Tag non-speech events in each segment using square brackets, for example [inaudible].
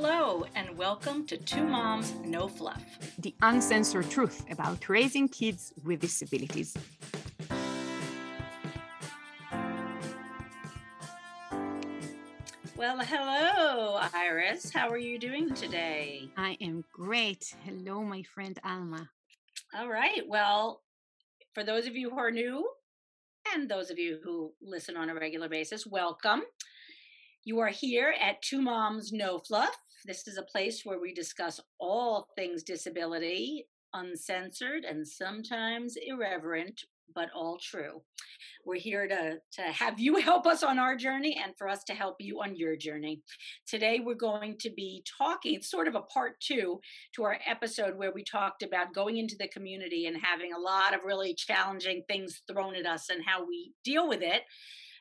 Hello, and welcome to Two Moms No Fluff, the uncensored truth about raising kids with disabilities. Well, hello, Iris. How are you doing today? I am great. Hello, my friend Alma. All right. Well, for those of you who are new and those of you who listen on a regular basis, welcome. You are here at Two Moms No Fluff. This is a place where we discuss all things disability, uncensored and sometimes irreverent, but all true. We're here to, to have you [laughs] help us on our journey and for us to help you on your journey. Today, we're going to be talking, it's sort of a part two to our episode where we talked about going into the community and having a lot of really challenging things thrown at us and how we deal with it.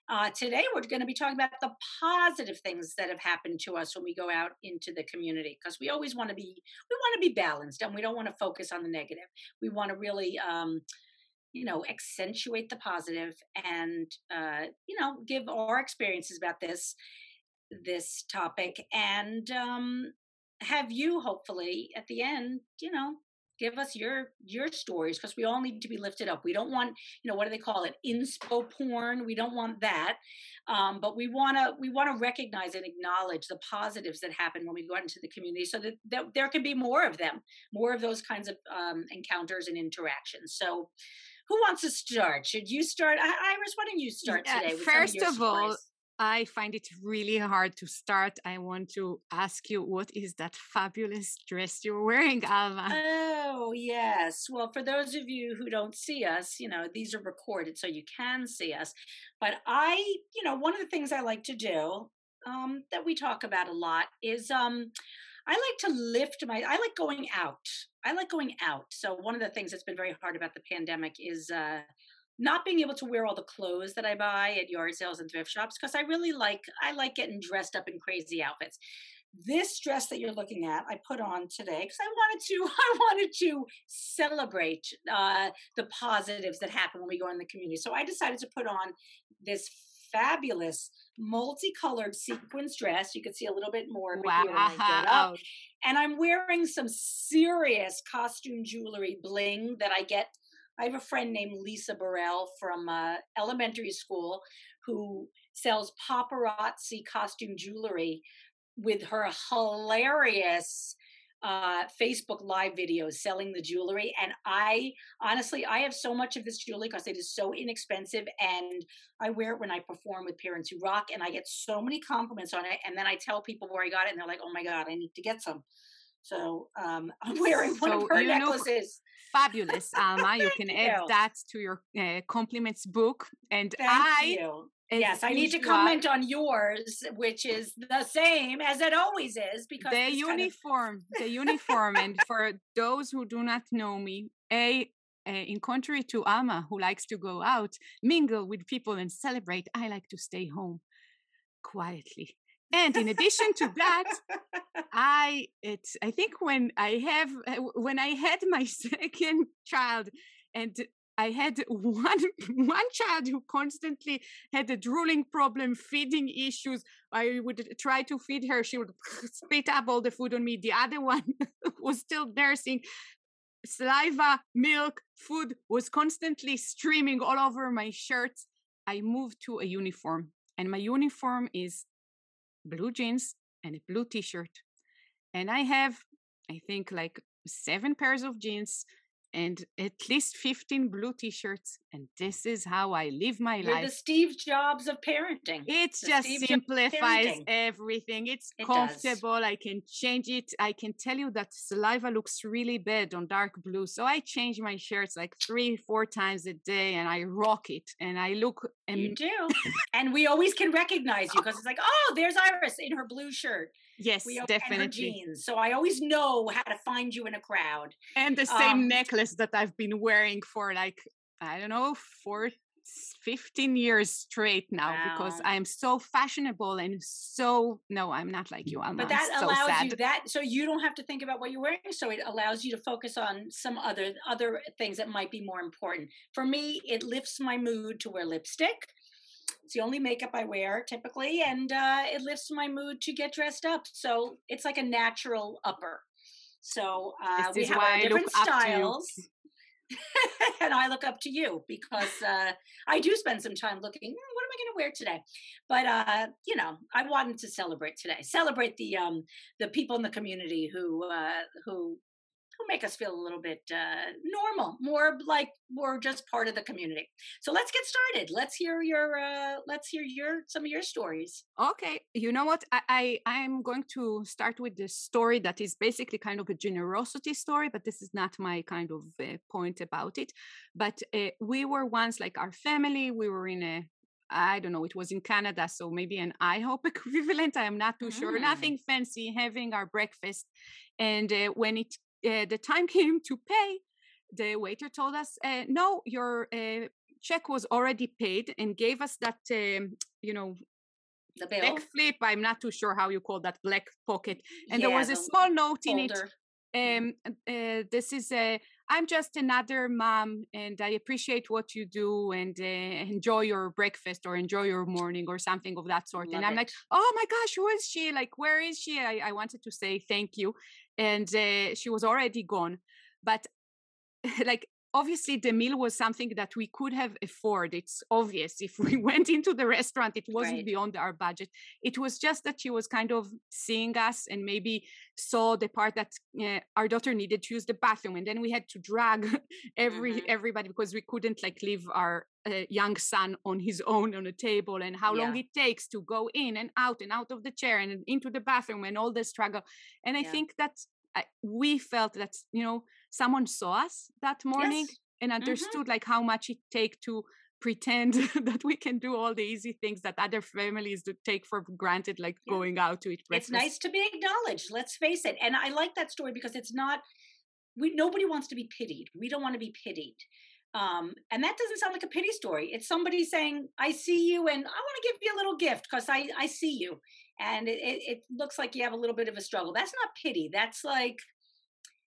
Uh, today, we're going to be talking about the positive things that have happened to us when we go out into the community, because we always want to be we want to be balanced, and we don't want to focus on the negative. We want to really, um, you know, accentuate the positive, and uh, you know, give our experiences about this this topic, and um, have you hopefully at the end, you know, give us your your stories because we all need to be lifted up. We don't want you know what do they call it? Inspo porn. We don't want that. Um, but we want to we want to recognize and acknowledge the positives that happen when we go out into the community so that, that there can be more of them more of those kinds of um, encounters and interactions. So who wants to start? Should you start? Iris why don't you start yeah, today first of, of all I find it really hard to start. I want to ask you, what is that fabulous dress you're wearing, Alma? Oh, yes. Well, for those of you who don't see us, you know, these are recorded so you can see us. But I, you know, one of the things I like to do um, that we talk about a lot is um, I like to lift my, I like going out. I like going out. So one of the things that's been very hard about the pandemic is, uh, not being able to wear all the clothes that I buy at yard sales and thrift shops because I really like I like getting dressed up in crazy outfits. This dress that you're looking at, I put on today because I wanted to [laughs] I wanted to celebrate uh, the positives that happen when we go in the community. So I decided to put on this fabulous multicolored sequins dress. You can see a little bit more wow. And I'm wearing some serious costume jewelry bling that I get I have a friend named Lisa Burrell from uh, elementary school who sells paparazzi costume jewelry with her hilarious uh, Facebook live videos selling the jewelry. And I honestly, I have so much of this jewelry because it is so inexpensive. And I wear it when I perform with Parents Who Rock. And I get so many compliments on it. And then I tell people where I got it. And they're like, oh my God, I need to get some. So um, [laughs] I'm wearing one so, of her necklaces. Fabulous, Alma. you [laughs] can add you. that to your uh, compliments book. And Thank I. You. Yes, I need to comment on yours, which is the same as it always is because the uniform, kind of... the uniform. [laughs] And for those who do not know me, a uh, in contrary to Alma, who likes to go out, mingle with people, and celebrate, I like to stay home quietly and in addition to that [laughs] i it's i think when i have uh, when i had my [laughs] second child and I had one [laughs] one child who constantly had a drooling problem, feeding issues. I would try to feed her, she would spit up all the food on me. The other one was still nursing. Saliva, milk, food was constantly streaming all over my shirts. I moved to a uniform, and my uniform is blue jeans and a blue t-shirt. And i have i think like seven pairs of jeans and at least 15 blue t-shirts and this is how i live my You're life. The steve jobs of parenting it just steve simplifies everything. It's it comfortable does. i can change it. I can tell you that saliva looks really bad on dark blue so i change my shirts like three four times a day and i rock it and i look and you do and we always can recognize you because it's like oh there's iris in her blue shirt Yes, we definitely. Jeans, so I always know how to find you in a crowd. And the same um, necklace that I've been wearing for like I don't know for 15 years straight now wow. because I'm so fashionable and so no, I'm not like you. I'm but that so allows sad. you that so you don't have to think about what you're wearing. So it allows you to focus on some other other things that might be more important. For me, it lifts my mood to wear lipstick It's the only makeup I wear typically, and uh, it lifts my mood to get dressed up. So it's like a natural upper. So uh, we have our different styles. [laughs] and I look up to you because uh, I do spend some time looking. Hmm, what am I going to wear today? But uh, you know, I wanted to celebrate today. Celebrate the um, the people in the community who uh, who make us feel a little bit uh, normal, more like we're just part of the community. So let's get started. Let's hear your uh, let's hear your some of your stories. Okay, you know what? I I am going to start with the story that is basically kind of a generosity story, but this is not my kind of uh, point about it. But uh, we were once like our family. We were in a I don't know, it was in Canada, so maybe an IHOP [laughs] equivalent. I am not too mm. sure. Nothing fancy, having our breakfast. And uh, when it uh, the time came to pay, the waiter told us, uh, "No, your uh, check was already paid," and gave us that, um, you know, the bill. black flip. I'm not too sure how you call that black pocket, and yeah, there was a small note folder. in it. Mm-hmm. Um, uh, this is a. I'm just another mom, and I appreciate what you do, and uh, enjoy your breakfast or enjoy your morning or something of that sort. Love and I'm it. like, oh my gosh, who is she? Like, where is she? I, I wanted to say thank you, and uh, she was already gone but [laughs] like obviously the meal was something that we could have afforded it's obvious if we [laughs] went into the restaurant it wasn't right. beyond our budget it was just that she was kind of seeing us and maybe saw the part that uh, our daughter needed to use the bathroom and then we had to drag [laughs] every mm-hmm. everybody because we couldn't like leave our uh, young son on his own on a table and how yeah. long it takes to go in and out and out of the chair and into the bathroom and all the struggle and i yeah. think that I, we felt that you know someone saw us that morning yes. and mm-hmm. understood mm-hmm. like how much it take to pretend [laughs] that we can do all the easy things that other families do take for granted like yeah. going out to eat breakfast. it's nice to be acknowledged let's face it and i like that story because it's not we nobody wants to be pitied we don't want to be pitied um, and that doesn't sound like a pity story it's somebody saying i see you and i want to give you a little gift because i i see you and it, it, looks like you have a little bit of a struggle. That's not pity. That's like,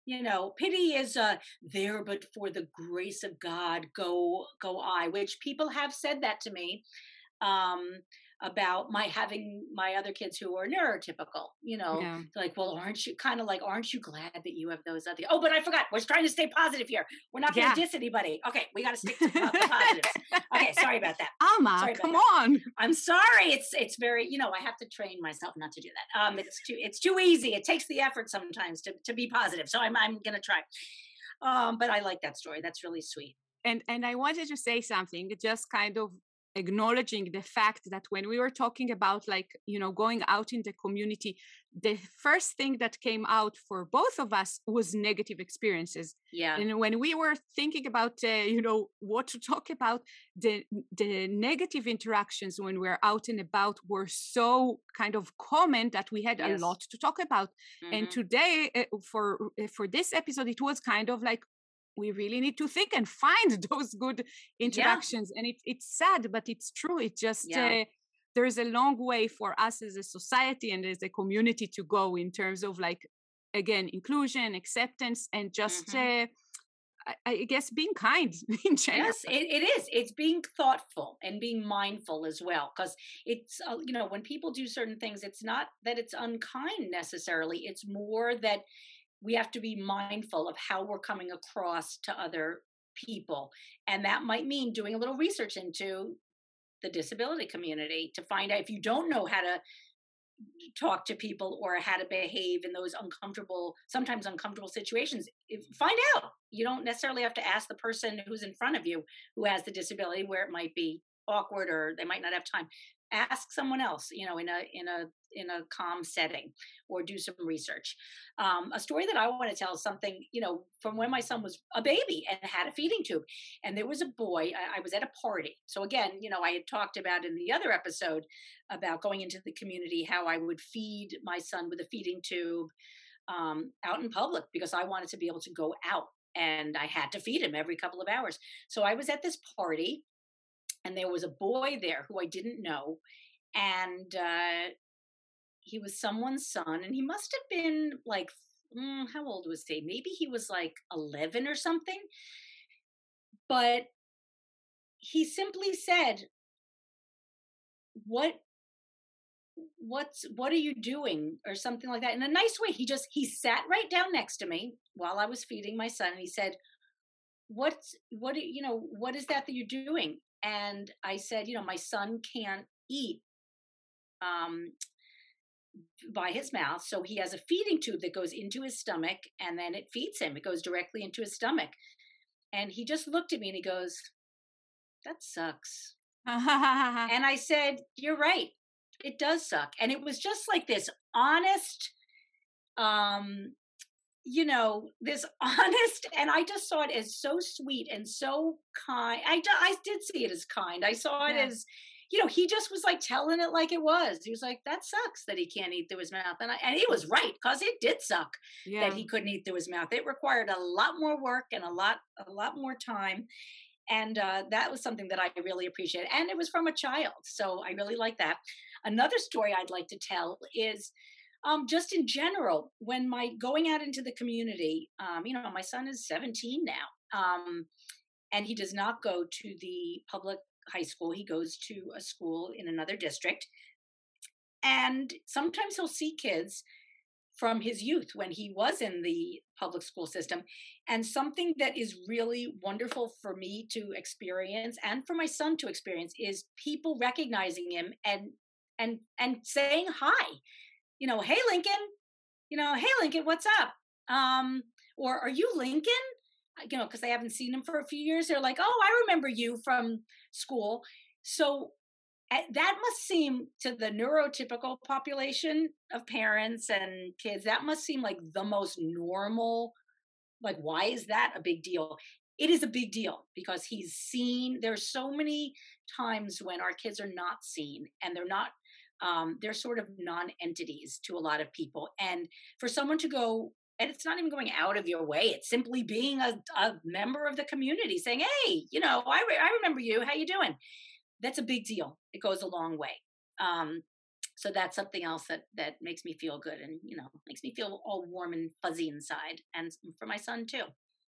you know, pity is uh, there, but for the grace of God, go go I. Which people have said that to me. Um, about my having my other kids who are neurotypical you know? Yeah. like well aren't you kind of like aren't you glad that you have those other oh but i forgot we're trying to stay positive here. We're not going to diss anybody. Okay we got to stick to the [laughs] positives. Okay sorry about that. Alma come that. on. I'm sorry it's it's very you know i have to train myself not to do that. Um it's too it's too easy. It takes the effort sometimes to to be positive so i'm i'm gonna try. Um but i like that story. That's really sweet. And and i wanted to say something just kind of acknowledging the fact that when we were talking about like you know going out in the community the first thing that came out for both of us was negative experiences yeah and when we were thinking about uh, you know what to talk about the the negative interactions when we we're out and about were so kind of common that we had yes. a lot to talk about mm-hmm. and today uh, for uh, for this episode it was kind of like we really need to think and find [laughs] those good interactions yeah. and it, it's sad but it's true it just yeah. uh, there's a long way for us as a society and as a community to go in terms of like again inclusion acceptance and just mm-hmm. uh, I, I guess being kind [laughs] in general. Yes, it, it is. It's being thoughtful and being mindful as well. Because it's, uh, you know, when people do certain things, it's not that it's unkind necessarily. It's more that we have to be mindful of how we're coming across to other people. And that might mean doing a little research into the disability community to find out if you don't know how to talk to people or how to behave in those uncomfortable sometimes uncomfortable situations find out you don't necessarily have to ask the person who's in front of you who has the disability where it might be awkward or they might not have time ask someone else you know in a in a in a calm setting or do some research. Um, a story that i want to tell is something you know from when my son was a baby and had a feeding tube and there was a boy I, I was at a party. So again you know i had talked about in the other episode about going into the community how i would feed my son with a feeding tube um, out in public because i wanted to be able to go out and i had to feed him every couple of hours. So i was at this party and there was a boy there who I didn't know, and uh, he was someone's son, and he must have been like, mm, how old was he? Maybe he was like eleven or something. But he simply said, what what's what are you doing or something like that in a nice way he just he sat right down next to me while i was feeding my son and he said what's what you know what is that that you're doing and i said you know my son can't eat um by his mouth so he has a feeding tube that goes into his stomach and then it feeds him. It goes directly into his stomach. And he just looked at me and he goes that sucks. [laughs] And i said you're right. It does suck. And it was just like this honest um you know this [laughs] honest and i just saw it as so sweet and so kind i i did see it as kind i saw it yeah. as you know he just was like telling it like it was he was like that sucks that he can't eat through his mouth and I, and he was right because it did suck yeah. that he couldn't eat through his mouth it required a lot more work and a lot a lot more time and uh, that was something that i really appreciated and it was from a child so i really like that Another story I'd like to tell is um, just in general, when my going out into the community, um, you know, my son is 17 now, um, and he does not go to the public high school. He goes to a school in another district. And sometimes he'll see kids from his youth when he was in the public school system. And something that is really wonderful for me to experience and for my son to experience is people recognizing him and and and saying hi you know hey lincoln you know hey lincoln what's up? Um or are you lincoln? You know because they haven't seen him for a few years they're like oh i remember you from school. So eh, that must seem to the neurotypical population of parents and kids that must seem like the most normal like why is that a big deal? It is a big deal because he's seen there's so many times when our kids are not seen and they're not um, they're sort of non-entities to a lot of people and for someone to go and it's not even going out of your way it's simply being a, a member of the community saying hey you know I, re- I remember you how you doing? That's a big deal it goes a long way um, so that's something else that that makes me feel good and you know makes me feel all warm and fuzzy inside and for my son too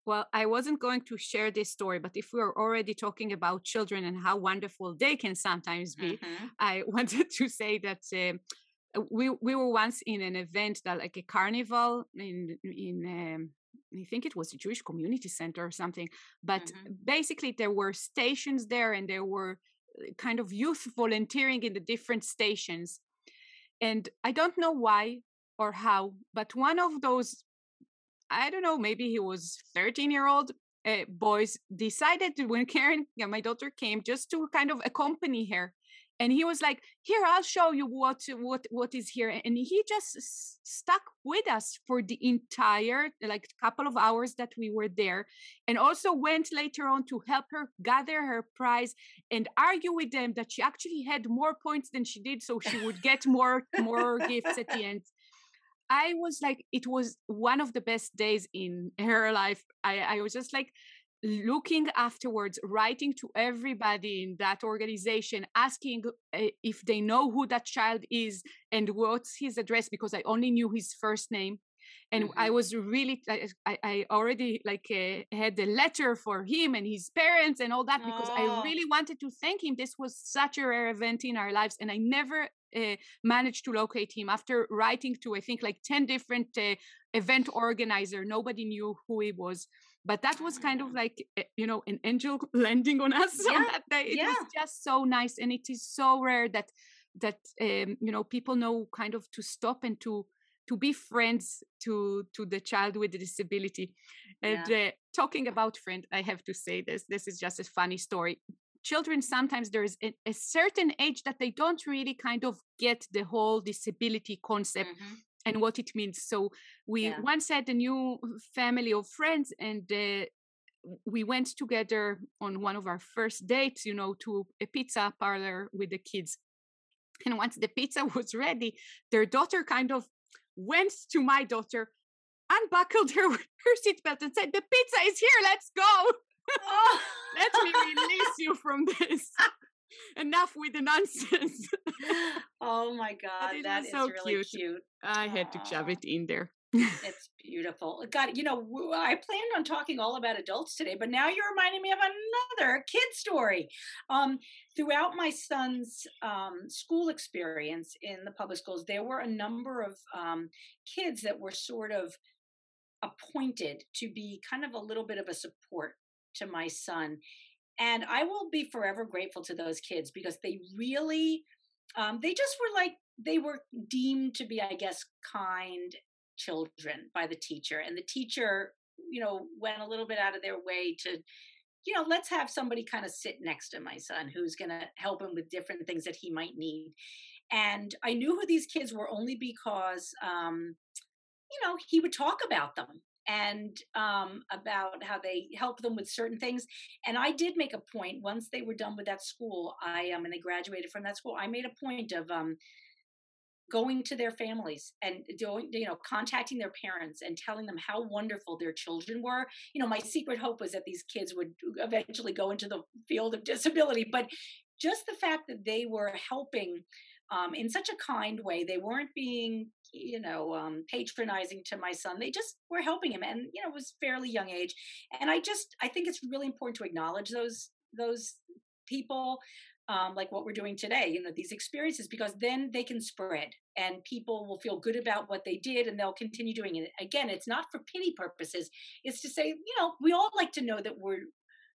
well, I wasn't going to share this story, but if we're already talking about children and how wonderful they can sometimes be, mm-hmm. I [laughs] wanted to say that uh, we we were once in an event that like a carnival in in um, I think it was a Jewish community center or something. But mm-hmm. basically, there were stations there, and there were uh, kind of youth volunteering in the different stations. And I don't know why or how, but one of those I don't know, maybe he was 13 year old uh, boys decided to, when [laughs] Karen, yeah, my daughter came, just to kind of accompany her. And he was like, "Here, I'll show you what what what is here." And he just s- stuck with us for the entire like couple of hours that we were there, and also went later on to help her gather her prize and argue with them that she actually had more points than she did, so she would get more more gifts at the end. [laughs] [laughs] I was like, it was one of the best days in [laughs] her life. I, I was just like looking afterwards, writing to everybody in that organization, asking uh, if they know who that child is and what's his address because I only knew his first name and mm-hmm. i was really I, I already like uh, had a letter for him and his parents and all that because oh. i really wanted to thank him this was such a rare event in our lives and i never managed to locate him after writing to i think like 10 different uh, event organizer. Nobody knew who he was. But that was kind of like eh, you know an angel [laughs] landing on us. [laughs] Yeah. on that day it yeah. was just so nice. And it is so rare that that um, you know people know kind of to stop and to to be friends to to the child with the disability. And yeah. uh, talking about friend i have to say this. This is just a funny story children sometimes there is a, a certain age that they don't really kind of get the whole disability concept mm-hmm. and what it means so we yeah. once had a new family of friends and uh, we went together on one of our first dates you know to a pizza parlor with the kids and once the pizza [laughs] was ready their daughter kind of went to my daughter, unbuckled her [laughs] her seatbelt, and said, "The pizza is here. Let's go. Oh. [laughs] Let me release you [laughs] from this." [laughs] Enough with the nonsense. oh my god, that is so really cute. cute. I had to shove it in there. it's beautiful. God, you know, I planned on talking all about adults today, but now you're reminding me of another kid story. Um, throughout my son's um, school experience in the public schools, there were a number of um, kids that were sort of appointed to be kind of a little bit of a support to my son. And I will be forever grateful to those kids because they really, um, they just were like, they were deemed to be, I guess, kind children by the teacher. And the teacher, you know, went a little bit out of their way to, you know, let's have somebody kind of sit next to my son who's going to help him with different things that he might need. And I knew who these kids were only because, um, you know, he would talk about them and um, about how they help them with certain things. And I did make a point once they were done with that school. I um, and they graduated from that school. I made a point of um, going to their families and doing, you know, contacting their parents and telling them how wonderful their children were. You know, my secret hope was that these kids would eventually go into the field of disability, but just the fact that they were helping um, in such a kind way. They weren't being, you know, um, patronizing to my son. They just were helping him, and you know, was fairly young age. And I just, I think it's really important to acknowledge those those people. Um, like what we're doing today, you know, these experiences, because then they can spread and people will feel good about what they did and they'll continue doing it. Again, it's not for pity purposes. It's to say, you know, we all like to know that we're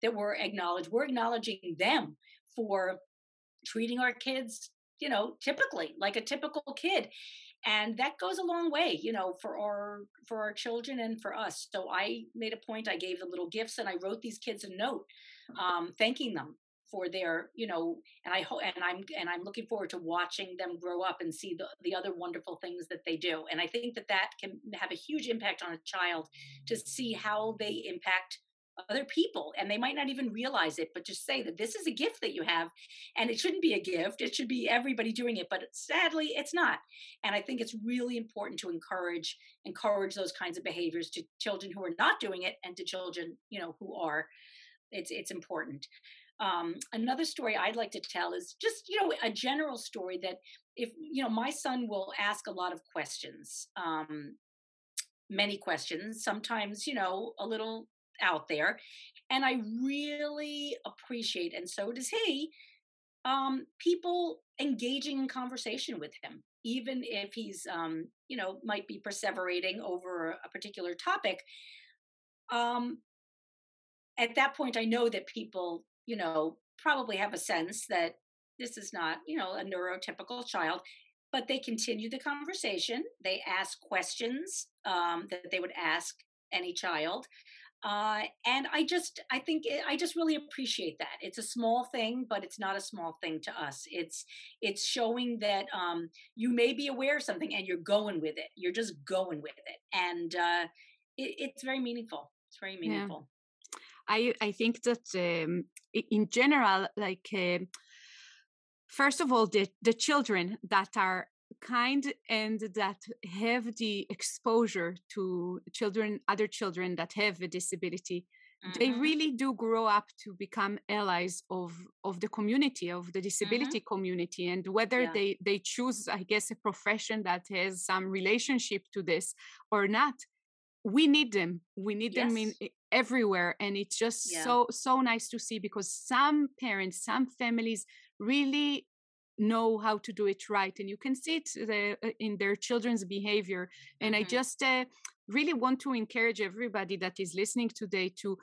that we're acknowledged. We're acknowledging them for treating our kids you know typically like a typical kid and that goes a long way you know for our for our children and for us. So i made a point i gave them little gifts and i wrote these kids a note um, thanking them for their you know and i hope and i'm and i'm looking forward to watching them grow up and see the, the other wonderful things that they do. And i think that that can have a huge impact on a child to see how they impact other people and they might not even realize it but just say that this is a gift that you have and it shouldn't be a gift it should be everybody doing it but sadly it's not. And i think it's really important to encourage encourage those kinds of behaviors to children who are not doing it and to children you know who are. It's it's important. Um, another story i'd like to tell is just you know a general story that if you know my son will ask a lot of questions um, many questions sometimes you know a little out there. And I really appreciate, and so does he, um, people engaging in conversation with him, even if he's, um, you know, might be perseverating over a particular topic. Um, at that point, I know that people, you know, probably have a sense that this is not, you know, a neurotypical child, but they continue the conversation. They ask questions um, that they would ask any child uh, and i just i think it, i just really appreciate that. It's a small thing but it's not a small thing to us. It's it's showing that um, you may be aware of something and you're going with it. You're just going with it. And uh, it, it's very meaningful. It's very meaningful. Yeah. i i think that um, in general like uh, first of all the the children that are kind and that have the exposure to children other children that have a disability mm-hmm. they really do grow up to become allies of of the community of the mm-hmm. disability mm-hmm. community and whether yeah. they they choose i guess a profession that has some relationship to this or not we need them we need yes. them in everywhere and it's just yeah. so so nice to see because some parents some families really know how to do it right and you can see it the, uh, in their children's behavior and mm-hmm. i just uh, really want to encourage everybody that is listening today to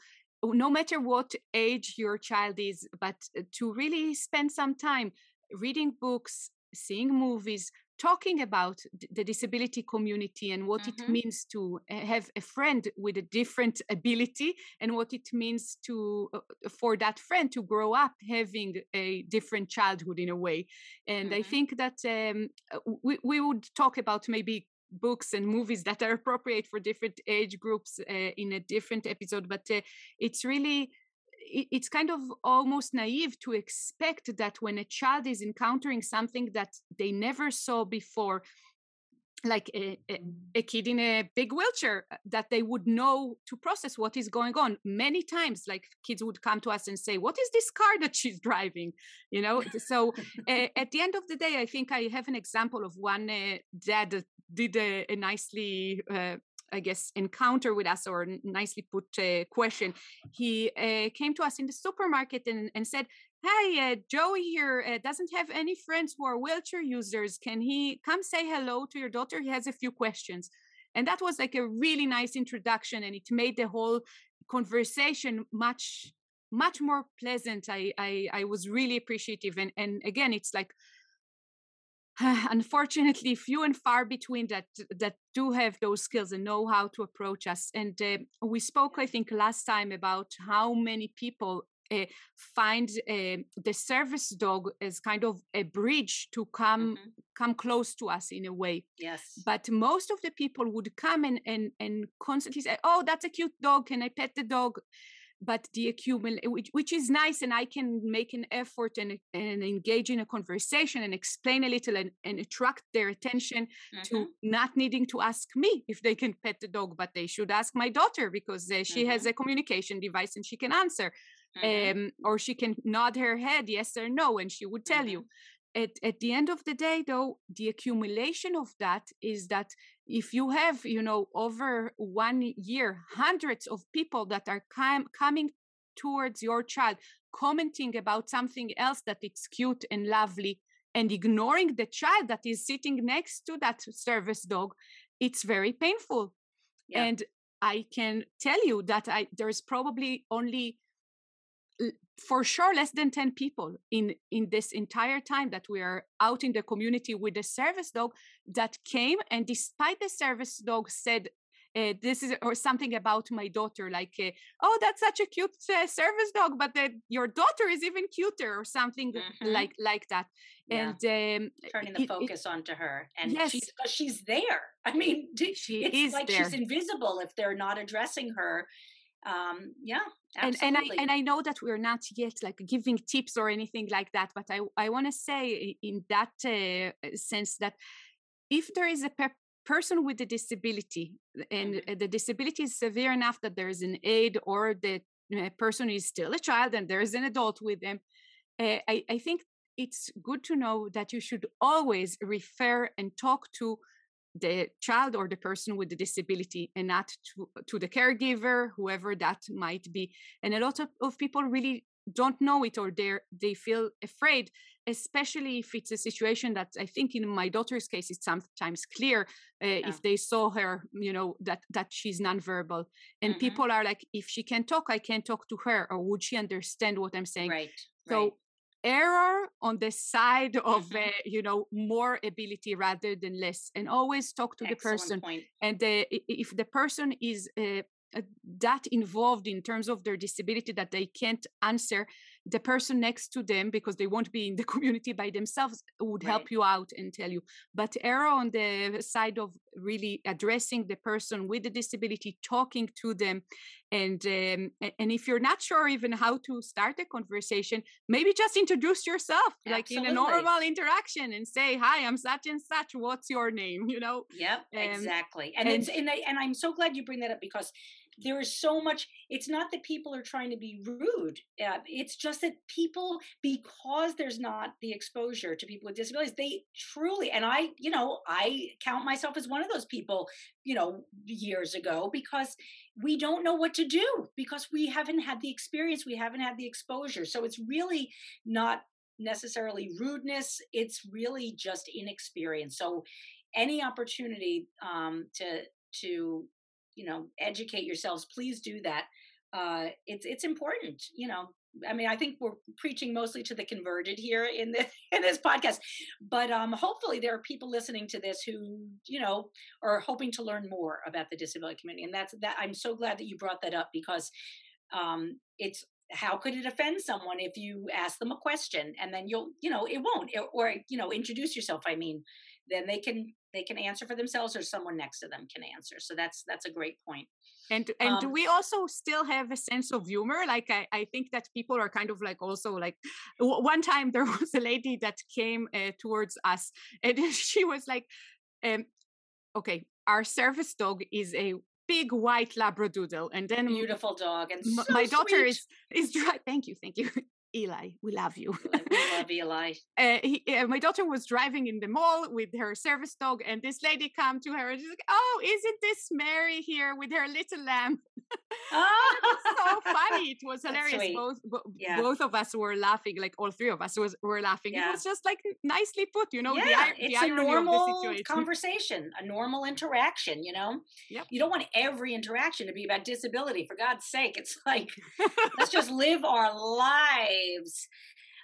no matter what age your child is but uh, to really spend some time reading books seeing movies talking about the disability community and what mm-hmm. it means to have a friend with a different ability and what it means to uh, for that friend to grow up having a different childhood in a way and mm-hmm. i think that um, uh, we, we would talk about maybe books and movies that are appropriate for different age groups uh, in a different episode but uh, it's really it's kind of almost naive to expect that when a child is encountering something that they never saw before like a, a, a, kid in a big wheelchair uh, that they would know to process what is going on. Many times like kids would come to us and say what is this car that she's [laughs] driving? You know? So uh, at the end of the day i think i have an example of one uh, dad that did a, a nicely uh, I guess, encounter with us or nicely put uh, question. He uh, came to us in the supermarket and, and said, hey, uh, Joey here uh, doesn't have any friends who are wheelchair users. Can he come say hello to your daughter? He has a few questions. And that was like a really nice introduction, and it made the whole conversation much much more pleasant i i, I was really appreciative and and again it's like [sighs] unfortunately few and far between that that do have those skills and know how to approach us. And uh, we spoke i think last time about how many people uh, find uh, the service dog as kind of a bridge to come mm-hmm. come close to us in a way. Yes. But most of the people would come and and and constantly say oh that's a cute dog. Can i pet the dog but the accumulate which, which is nice and i can make an effort and, and engage in a conversation and explain a little and, and attract their attention mm-hmm. to not needing to ask me if they can pet the dog but they should ask my daughter because uh, she mm-hmm. has a communication device and she can answer mm-hmm. um, or she can nod her head yes or no and she would tell mm-hmm. you at, at the end of the day though the accumulation of that is that if you have you know over one year hundreds of people that are com- coming towards your child commenting about something else that it's cute and lovely and ignoring the child that is sitting next to that service dog it's very painful yeah. and i can tell you that i there's probably only for sure less than 10 people in in this entire time that we are out in the community with the service dog that came and despite the service dog said uh, this is or something about my daughter like uh, oh that's such a cute uh, service dog but your daughter is even cuter or something mm-hmm. like like that yeah. and um, turning the it, focus it, onto her and yes. she's she's there i mean she is like there. she's invisible if they're not addressing her um, yeah and and I and I know that we're not yet like giving tips or anything like that, but I I want to say in that uh, sense that if there is a pe- person with a disability and mm-hmm. the disability is severe enough that there is an aid or the uh, person is still a child and there is an adult with them, uh, I I think it's good to know that you should always refer and talk to the child or the person with the disability and not to, to the caregiver whoever that might be and a lot of, of people really don't know it or they they feel afraid especially if it's a situation that i think in my daughter's case it's sometimes clear uh, yeah. if they saw her you know that that she's nonverbal and mm-hmm. people are like if she can talk i can talk to her or would she understand what i'm saying right so right error on the side of uh, you know more ability rather than less and always talk to Excellent the person point. and if the person is uh, uh, that involved in terms of their disability that they can't answer the person next to them because they won't be in the [laughs] community by themselves would right. help you out and tell you but error on the side of really addressing the person with the disability talking to them and um, and if you're not sure even how to start a conversation maybe just introduce yourself Absolutely. like in a normal interaction and say hi i'm such and such what's your name [laughs] you know yep um, exactly and and, and, I, and i'm so glad you bring that up because there is so much it's not that people are trying to be rude uh, it's just that people because there's not the exposure to people with disabilities they truly and i you know i count myself as one of those people you know years ago because we don't know what to do because we haven't had the experience we haven't had the exposure. So it's really not necessarily rudeness it's really just inexperience. So any opportunity um, to to you know educate yourselves please do that uh it's it's important you know. I mean i think we're preaching mostly to the converted here in this [laughs] in this podcast but um hopefully there are people listening to this who you know are hoping to learn more about the disability community and that's that i'm so glad that you brought that up because um it's how could it offend someone if you ask them a question and then you'll you know it won't or you know introduce yourself i mean then they can they can answer for themselves or someone next to them can answer. So that's that's a great point. And and um, do we also still have a sense of humor? Like I, I think that people are kind of like also like one time there [laughs] was a lady that came uh, towards us [laughs] and she was like um, okay, our service dog is a big white labradoodle. And then beautiful dog and so my daughter sweet. is is dri- thank you thank you [laughs] eli we love you. We love eli. [laughs] Uh, he, uh, my daughter was driving in the mall with her service dog and this lady come to her and she's like oh isn't this mary here with her little lamb [laughs] oh, [laughs] so funny it was hilarious both bo- Yeah. both of us were laughing like all three of us was were laughing Yeah. it was just like nicely put you know yeah, the it's a the normal conversation, a normal interaction, you know? Yep. You don't want every interaction to be about disability, for God's sake. [laughs] It's like, [laughs] let's just live our lives.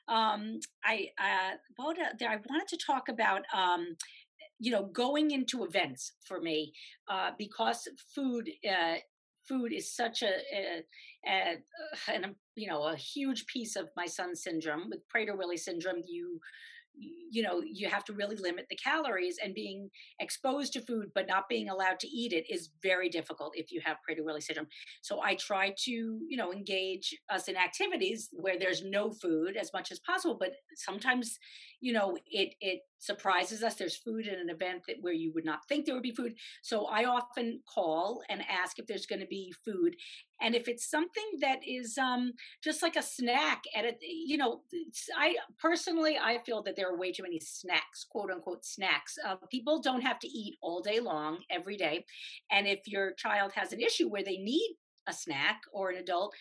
Um, I, uh, uh, there- I wanted to talk about, um, you know, going into events for me, uh, because food, uh, food is such a, a, a, a, um, you know, a huge piece of my son's syndrome with Prader-Willi syndrome. You, you know you have to really limit the calories and being exposed to food but not being allowed to eat it is very difficult if you have Prader-Willi syndrome so i try to you know engage us in activities where there's no food as much as possible but sometimes you know it it surprises us there's food in an event that where you would not think there would be food. So i often call and ask if there's going to be food and if it's something that is um just like a snack at a you know i personally i feel that there are way too many snacks quote unquote snacks. Uh, people don't have to eat all day long every day and if your child has an issue where they need a snack or an adult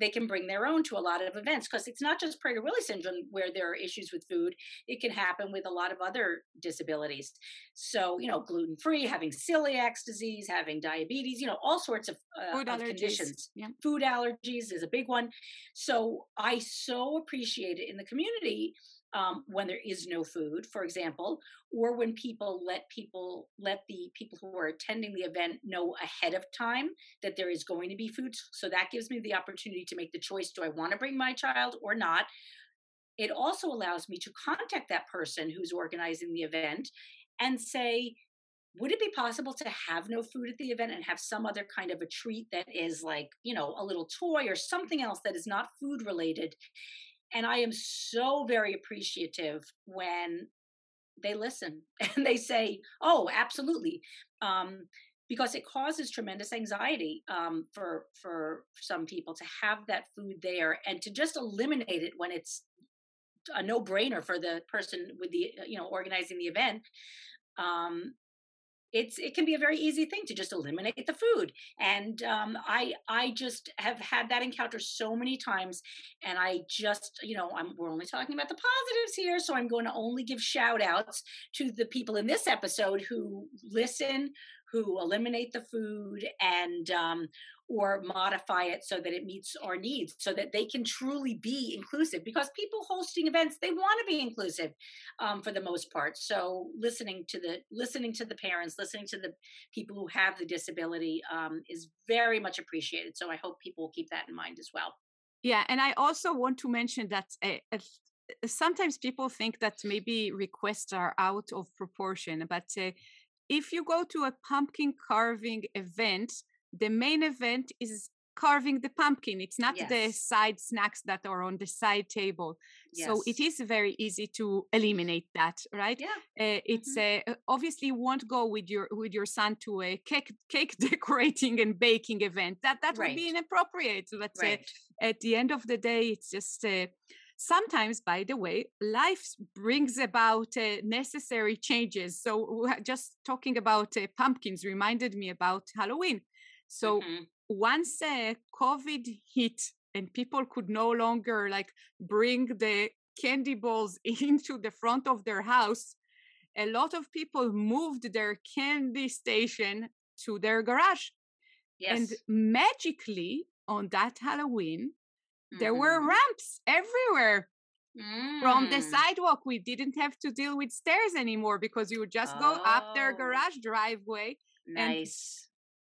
they can bring their own to a lot of events because it's not just Prader-Willi syndrome where there are issues with food. It can happen with a lot of other disabilities. So, you know, gluten-free, having celiac disease, having diabetes, you know, all sorts of, uh, food of conditions yeah food allergies is a big one. So I so appreciate it in the community um, when there is no food, for example, or when people let people let the people who are attending the event know ahead of time that there is going to be food. So that gives me the opportunity to make the choice: do I want to bring my child or not? It also allows me to contact that person who's organizing the event and say, would it be possible to have no food at the event and have some other kind of a treat that is like you know a little toy or something else that is not food related and i am so very appreciative when they listen [laughs] and they say oh absolutely um, because it causes tremendous anxiety um, for for some people to have that food there and to just eliminate it when it's a no brainer for the person with the uh, you know organizing the event um, it's it can be a very easy thing to just eliminate the food and um, i i just have had that encounter so many times and i just you know i'm we're only talking about the positives here so i'm going to only give shout outs to the people in this episode who listen who eliminate the food and um, or modify it so that it meets our needs so that they can truly be inclusive because people hosting events they want to be inclusive um, for the most part. So listening to the listening to the parents listening to the people who have the disability um, is very much appreciated. So i hope people will keep that in mind as well. Yeah, and I also want to mention that uh, uh, sometimes people think that maybe requests are out of proportion, but uh, if you go to a pumpkin carving event, the main event is carving the pumpkin. It's not the side snacks that are on the side table. So it is very easy to eliminate that, right? yeah Uh, it's uh, uh, obviously won't go with your with your son to a cake cake [laughs] decorating and baking event. That that would be inappropriate. But uh, right at the end of the day it's just uh, sometimes by the way life brings about uh, necessary changes so just talking about uh, pumpkins reminded me about halloween so Mhm. once uh, covid hit and people could no longer like bring the candy balls [laughs] into the front of their house a lot of people moved their candy station to their garage yes and magically on that halloween there were Mhm. ramps everywhere from the Mm. sidewalk. We didn't have to deal with stairs anymore because you would just go up their Oh. garage driveway. and nice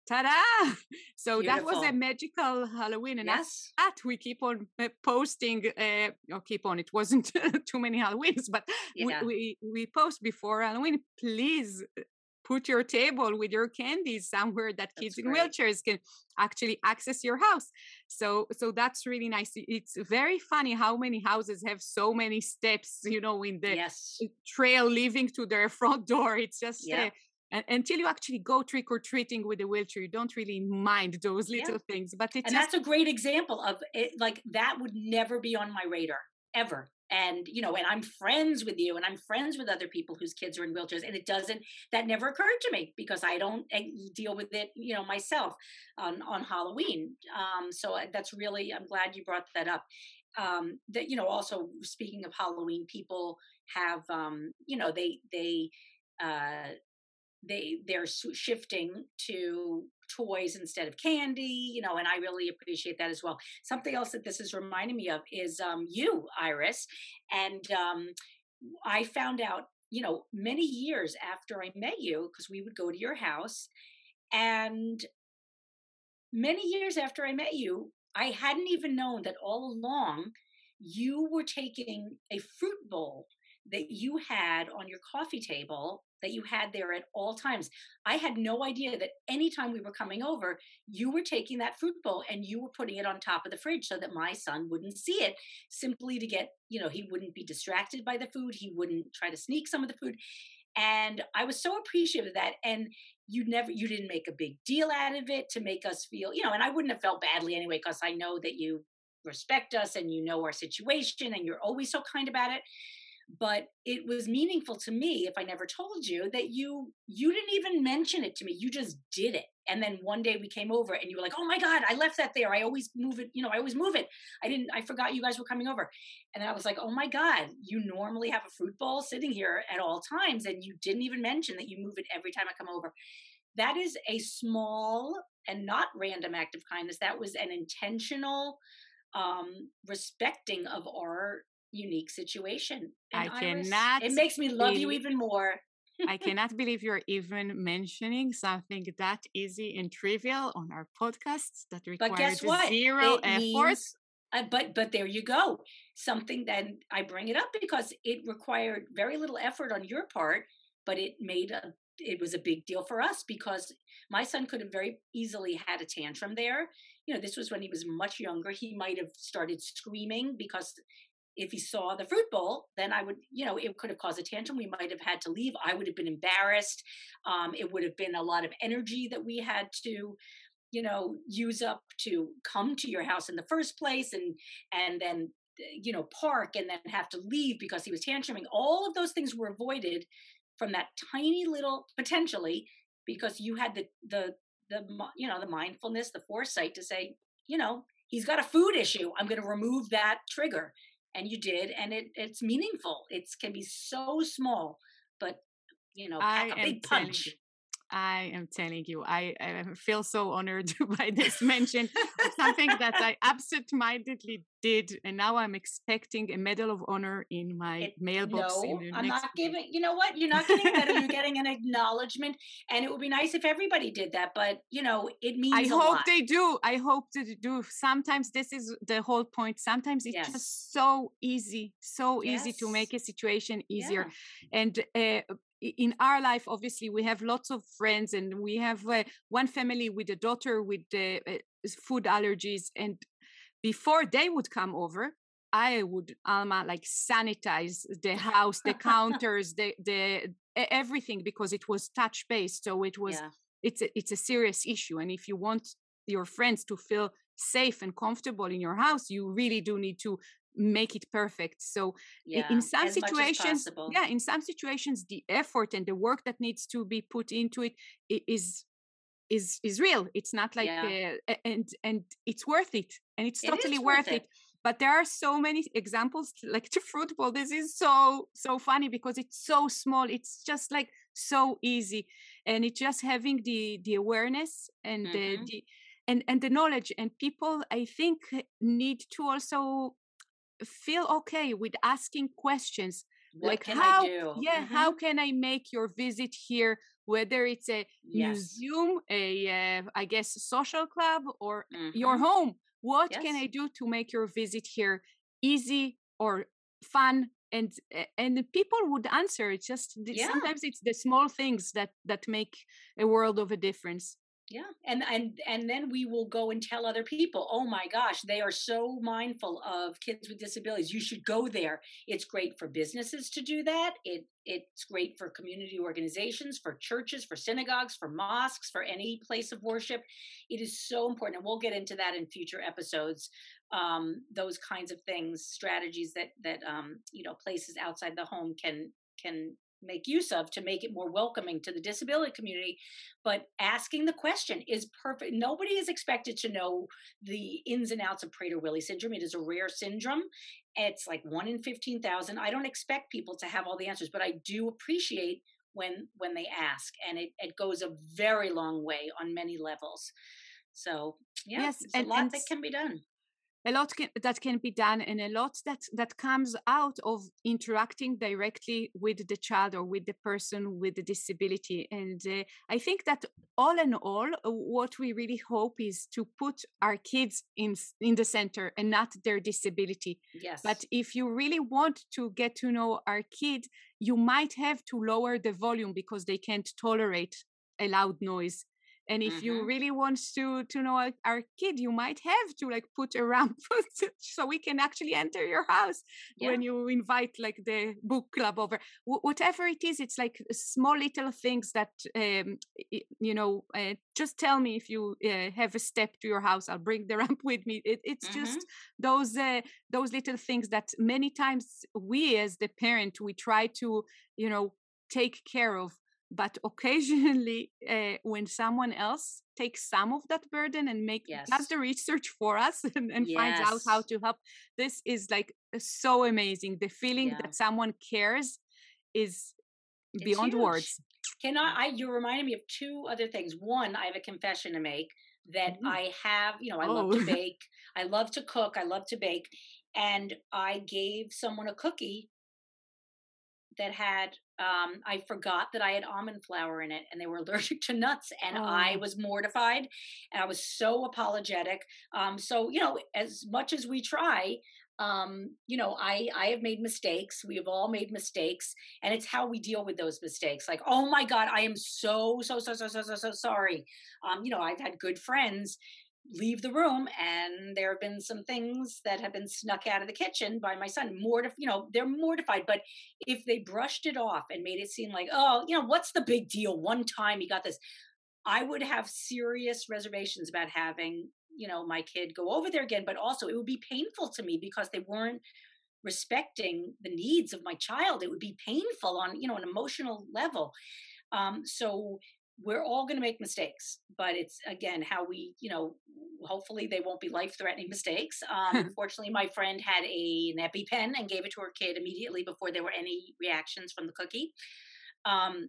Ta-da! [laughs] So that was a magical Halloween, and yes that we keep on uh, posting. Uh, or keep on. It wasn't [laughs] too many Halloweens, but yeah we, we we post before Halloween. Please uh, put your table with your candies somewhere that kids That's in great. wheelchairs can actually access your house. So so that's really nice. It's very funny how many houses have so many steps, you know, in the yes trail leading to their [laughs] front door. It's just Yeah. uh, and until you actually go trick or treating with a wheelchair, you don't really mind those little yeah. things. But it's and just, that's a great example of it. Like that would never be on my radar ever. And you know, and I'm friends with you, and I'm friends with other people whose kids are in wheelchairs, and it doesn't. That never occurred to me because I don't eh, deal with it, you know, myself on on Halloween. Um, so uh, that's really. I'm glad you brought that up. Um, that you know, also speaking of Halloween, people have, um, you know, they they uh, they they're shifting to toys instead of candy you know and i really appreciate that as well. Something else that this is reminding me of is um, you iris and um, i found out you know many years after i met you because we would go to your house and many years after i met you i hadn't even known that all along you were taking a fruit bowl that you had on your coffee table that you had there at all times. I had no idea that anytime we were coming over, you were taking that fruit bowl and you were putting it on top of the fridge so that my son wouldn't see it, simply to get, you know, he wouldn't be distracted by the food. He wouldn't try to sneak some of the food. And I was so appreciative of that. And you never, you didn't make a big deal out of it to make us feel, you know, and I wouldn't have felt badly anyway, because I know that you respect us and you know our situation and you're always so kind about it but it was meaningful to me if i never told you that you you didn't even mention it to me you just did it. And then one day we came over and you were like oh my god i left that there i always move it you know i always move it. I didn't i forgot you guys were coming over. And i was like oh my god you normally have a fruit bowl sitting here at all times and you didn't even mention that you move it every time i come over. That is a small and not random act of kindness that was an intentional um respecting of our unique situation. And I Iris, cannot. It makes me love you even more. I [laughs] cannot believe you're even mentioning something that easy and trivial on our podcasts that requires zero it effort. Means, uh, but but there you go. Something that I bring it up because it required very little effort on your part, but it made a it was a big deal for us because my son could have very easily had a tantrum there. You know, this was when he was much younger. He might have started screaming because if he saw the fruit bowl, then I would, you know, it could have caused a tantrum. We might have had to leave. I would have been embarrassed. Um, it would have been a lot of energy that we had to, you know, use up to come to your house in the first place, and and then you know park and then have to leave because he was tantruming. All of those things were avoided from that tiny little potentially because you had the the the you know the mindfulness, the foresight to say, you know, he's got a food issue. I'm going to remove that trigger and you did and it it's meaningful. It can be so small but you know pack I a big punch I am telling you, I, I feel so honored [laughs] by this [laughs] mention of something that I absent-mindedly did, and now I'm expecting a medal of honor in my it, mailbox. No, I'm not giving. You know what? You're not getting medal. you're getting an acknowledgement, and it would be nice if everybody did that. But you know, it means. I hope lot. they do. I hope they do. Sometimes this is the whole point. Sometimes it's yes. just so easy, so yes. easy to make a situation easier, yeah. and uh, in our life obviously we have lots of friends and we have uh, one family with a daughter with uh, food allergies and before they would come over i would alma like sanitize the house the [laughs] counters the the everything because it was touch based so it was yeah. it's a, it's a serious issue and if you want your friends to feel safe and comfortable in your house you really do need to make it perfect so yeah, in some situations yeah in some situations the effort and the work that needs to be put into it is is is real it's not like yeah. uh, and and it's worth it and it's totally worth, worth it. it. but there are so many examples [laughs] like the fruit bowl this is so so funny because it's so small it's just like so easy and it's just having the the awareness and mm-hmm. the, the and and the knowledge and people i think need to also feel okay with asking questions what like how yeah mm-hmm. how can i make your visit here whether it's a yes. museum a uh, I guess social club or mm-hmm. your home what yes. can i do to make your visit here easy or fun and and people would answer it's just yeah. sometimes it's the small things that that make a world of a difference yeah and and and then we will go and tell other people oh my gosh they are so mindful of kids with disabilities. You should go there. It's great for businesses to do that. It it's great for community organizations for churches for synagogues for mosques for any place of worship. It is so important and we'll get into that in future episodes um, those kinds of things strategies that that um, you know places outside the home can can make use of to make it more welcoming to the disability community but asking the question is perfect nobody is expected to know the ins and outs of prader-willi syndrome. It is a rare syndrome. It's like 1 in 15,000 i don't expect people to have all the answers but i do appreciate when when they ask and it, it goes a very long way on many levels. So yeah, yes, and, a lot and that can be done a lot can, that can be done and a lot that that comes out of interacting directly with the child or with the person with the disability. And uh, i think that all in all uh, what we really hope is to put our kids in in the center and not their disability. Yes. but if you really want to get to know our kid you might have to lower the volume because they can't tolerate a loud noise and if mm-hmm. you really want to to know our kid you might have to like put a ramp [laughs] so we can actually enter your house yeah. when you invite like the book club over w- whatever it is it's like small little things that um, you know uh, just tell me if you uh, have a step to your house i'll bring the [laughs] ramp with me it, it's mm-hmm. just those uh, those little things that many times we as the parent we try to you know take care of but occasionally uh, [laughs] when someone else takes some of that burden and make yes. does the research for us [laughs] and, and yes. finds out how to help this is like so amazing the feeling yeah. that someone cares is it's beyond huge. words can I, I you reminded me of two other things one i have a confession to make that mm-hmm. i have you know i oh. love to bake i love to cook i love to bake and i gave someone a cookie that had um, I forgot that I had almond flour in it and they were [laughs] allergic to nuts and oh. I was mortified and I was so apologetic. Um, so, you know, as much as we try, um, you know, I, I have made mistakes. We have all made mistakes and it's how we deal with those mistakes. Like, oh my God, I am so, so, so, so, so, so, so sorry. Um, you know, I've had good friends leave the room and there have been some things that have been snuck out of the kitchen by my son mortif you know they're mortified but if they brushed it off and made it seem like oh you know what's the big deal? One time he got this. I would have serious reservations about having you know my kid go over there again but also it would be painful to me because they weren't respecting the needs of my child. It would be painful on you know an emotional level. Um, so we're all going to make mistakes but it's again how we you know hopefully they won't be life threatening mistakes. Um, [laughs] unfortunately my friend had a, an epipen and gave it to her kid immediately before there were any reactions from the cookie. Um,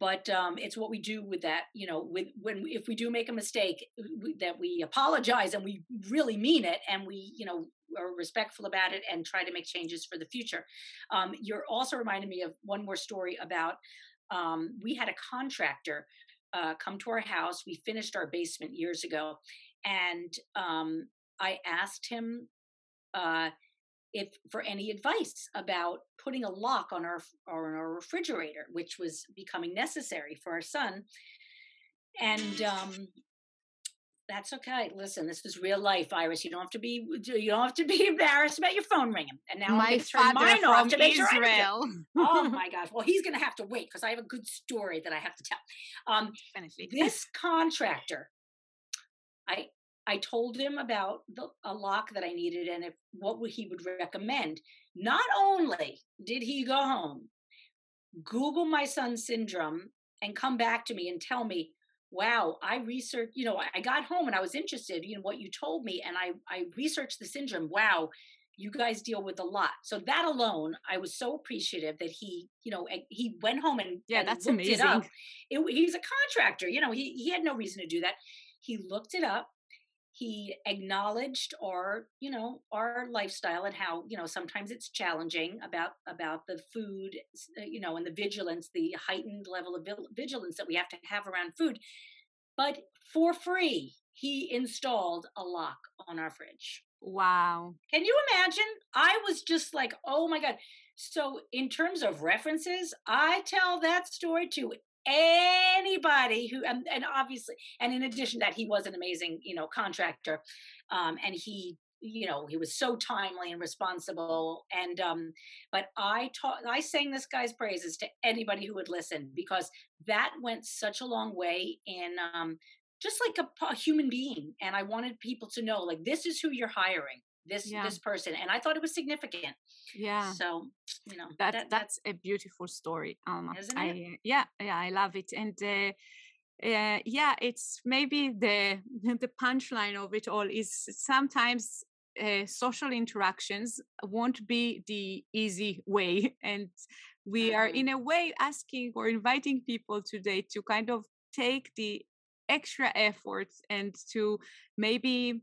but um, it's what we do with that you know with when if we do make a mistake we, that we apologize and we really mean it and we you know are respectful about it and try to make changes for the future. Um, you're also reminding me of one more story about um, we had a contractor uh, come to our house. We finished our basement years ago, and um, I asked him uh, if for any advice about putting a lock on our on our refrigerator, which was becoming necessary for our son. And um, that's okay. Listen, this is real life, Iris. You don't have to be you don't have to be [laughs] embarrassed about your phone ringing. And now my I'm turn mine off to make Israel. sure Oh [laughs] my gosh! Well, he's going to have to wait because I have a good story that I have to tell. Um, this contractor, I I told him about the, a lock that I needed and if what would he would recommend. Not only did he go home, Google my son's syndrome, and come back to me and tell me wow, I researched, you know, I got home and I was interested in what you told me and I, I researched the syndrome. Wow, you guys deal with a lot. So that alone, I was so appreciative that he, you know, he went home and yeah, and that's amazing. It it, he's a contractor, you know, he he had no reason to do that. He looked it up. He acknowledged our, you know, our lifestyle and how, you know, sometimes it's challenging about about the food, uh, you know, and the vigilance, the heightened level of vigilance that we have to have around food. But for free, he installed a lock on our fridge. Wow. Can you imagine? I was just like, oh my God. So, in terms of references, I tell that story to anybody who and, and obviously and in addition that he was an amazing you know contractor um and he you know he was so timely and responsible and um but i taught i sang this guy's praises to anybody who would listen because that went such a long way in um just like a, a human being and i wanted people to know like this is who you're hiring this yeah. this person and i thought it was significant yeah so you know that, that that's a beautiful story Alma. Isn't I, it? yeah yeah i love it and uh, uh, yeah it's maybe the [laughs] the punchline of it all is sometimes uh, social interactions won't be the easy way [laughs] and we are mm-hmm. in a way asking or inviting people today to kind of take the extra efforts and to maybe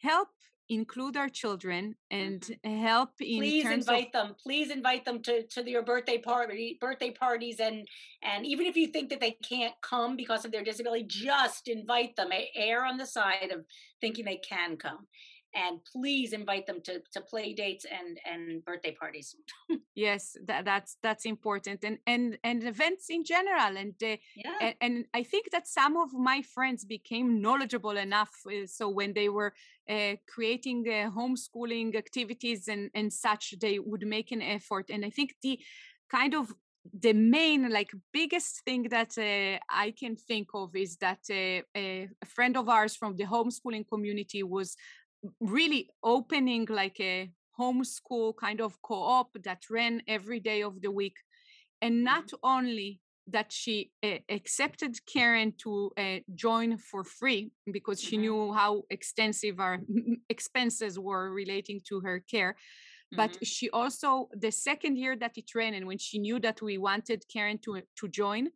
help include our children and mm-hmm. help in please invite of, them please invite them to to your birthday party birthday parties and and even if you think that they can't come because of their disability just invite them err on the side of thinking they can come and please invite them to to play dates and and birthday parties yes that, that's that's important and and and events in general and uh, yeah. and, and, i think that some of my friends became knowledgeable enough uh, so when they were uh, creating uh, homeschooling activities and and such they would make an effort and i think the kind of the main like biggest thing that uh, i can think of is that uh, a friend of ours from the homeschooling community was really opening like a homeschool kind of co-op that ran every day of the week and not mm-hmm. only that she uh, accepted Karen to uh, join for free because she mm-hmm. knew how extensive our [laughs] expenses were relating to her care. But mm-hmm. she also, the second year that it ran, and when she knew that we wanted Karen to to join,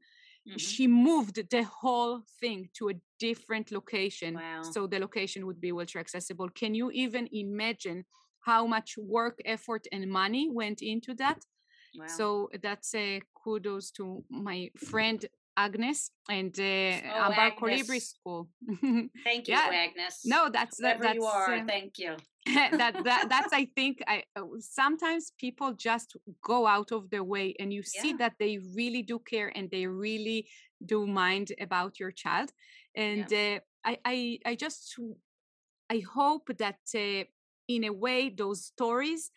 Mm-hmm. She moved the whole thing to a different location. Wow. So the location would be wheelchair accessible. Can you even imagine how much work, effort, and money went into that? Wow. So that's a kudos to my friend Agnes and uh, oh, Ambar Colibri School. [laughs] Thank you, yeah. Agnes. No, that's that, that's you are. Uh, Thank you. [laughs] that, that that's I think I uh, sometimes people just go out of their way and you see that they really do care and they really do mind about your child and yeah. uh, I, I I just I hope that uh, in a way those stories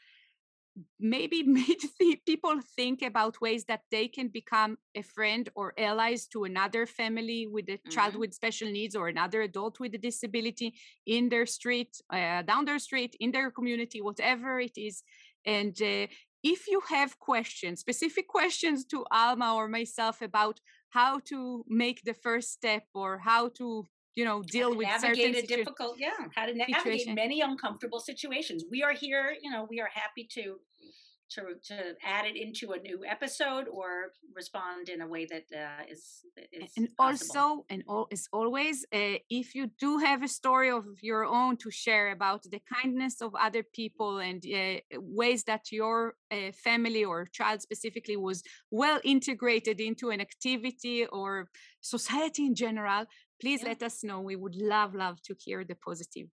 maybe [laughs] made people think about ways that they can become a friend or allies to another family with a mm-hmm. child with special needs or another adult with a disability in their street, uh, down their street, in their community, whatever it is. And uh, if you have questions, specific questions to Alma or myself about how to make the first step or how to you know deal with navigate a difficult yeah how to navigate situation. many uncomfortable situations we are here you know we are happy to to to add it into a new episode or respond in a way that uh, is, is and possible. also and all, as always uh, if you do have a story of your own to share about the kindness of other people and uh, ways that your uh, family or child specifically was well integrated into an activity or society in general please yeah. let us know we would love love to hear the positive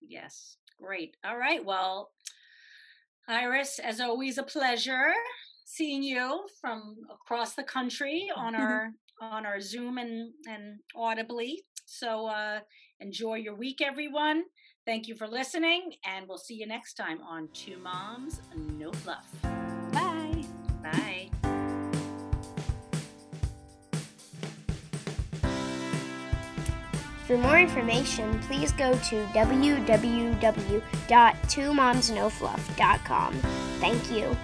yes great all right well Iris, as always, a pleasure seeing you from across the country [laughs] on our on our Zoom and and audibly. So uh, enjoy your week, everyone. Thank you for listening, and we'll see you next time on Two Moms No Fluff. Bye. Bye. For more information, please go to www.twomomsnofluff.com. Thank you.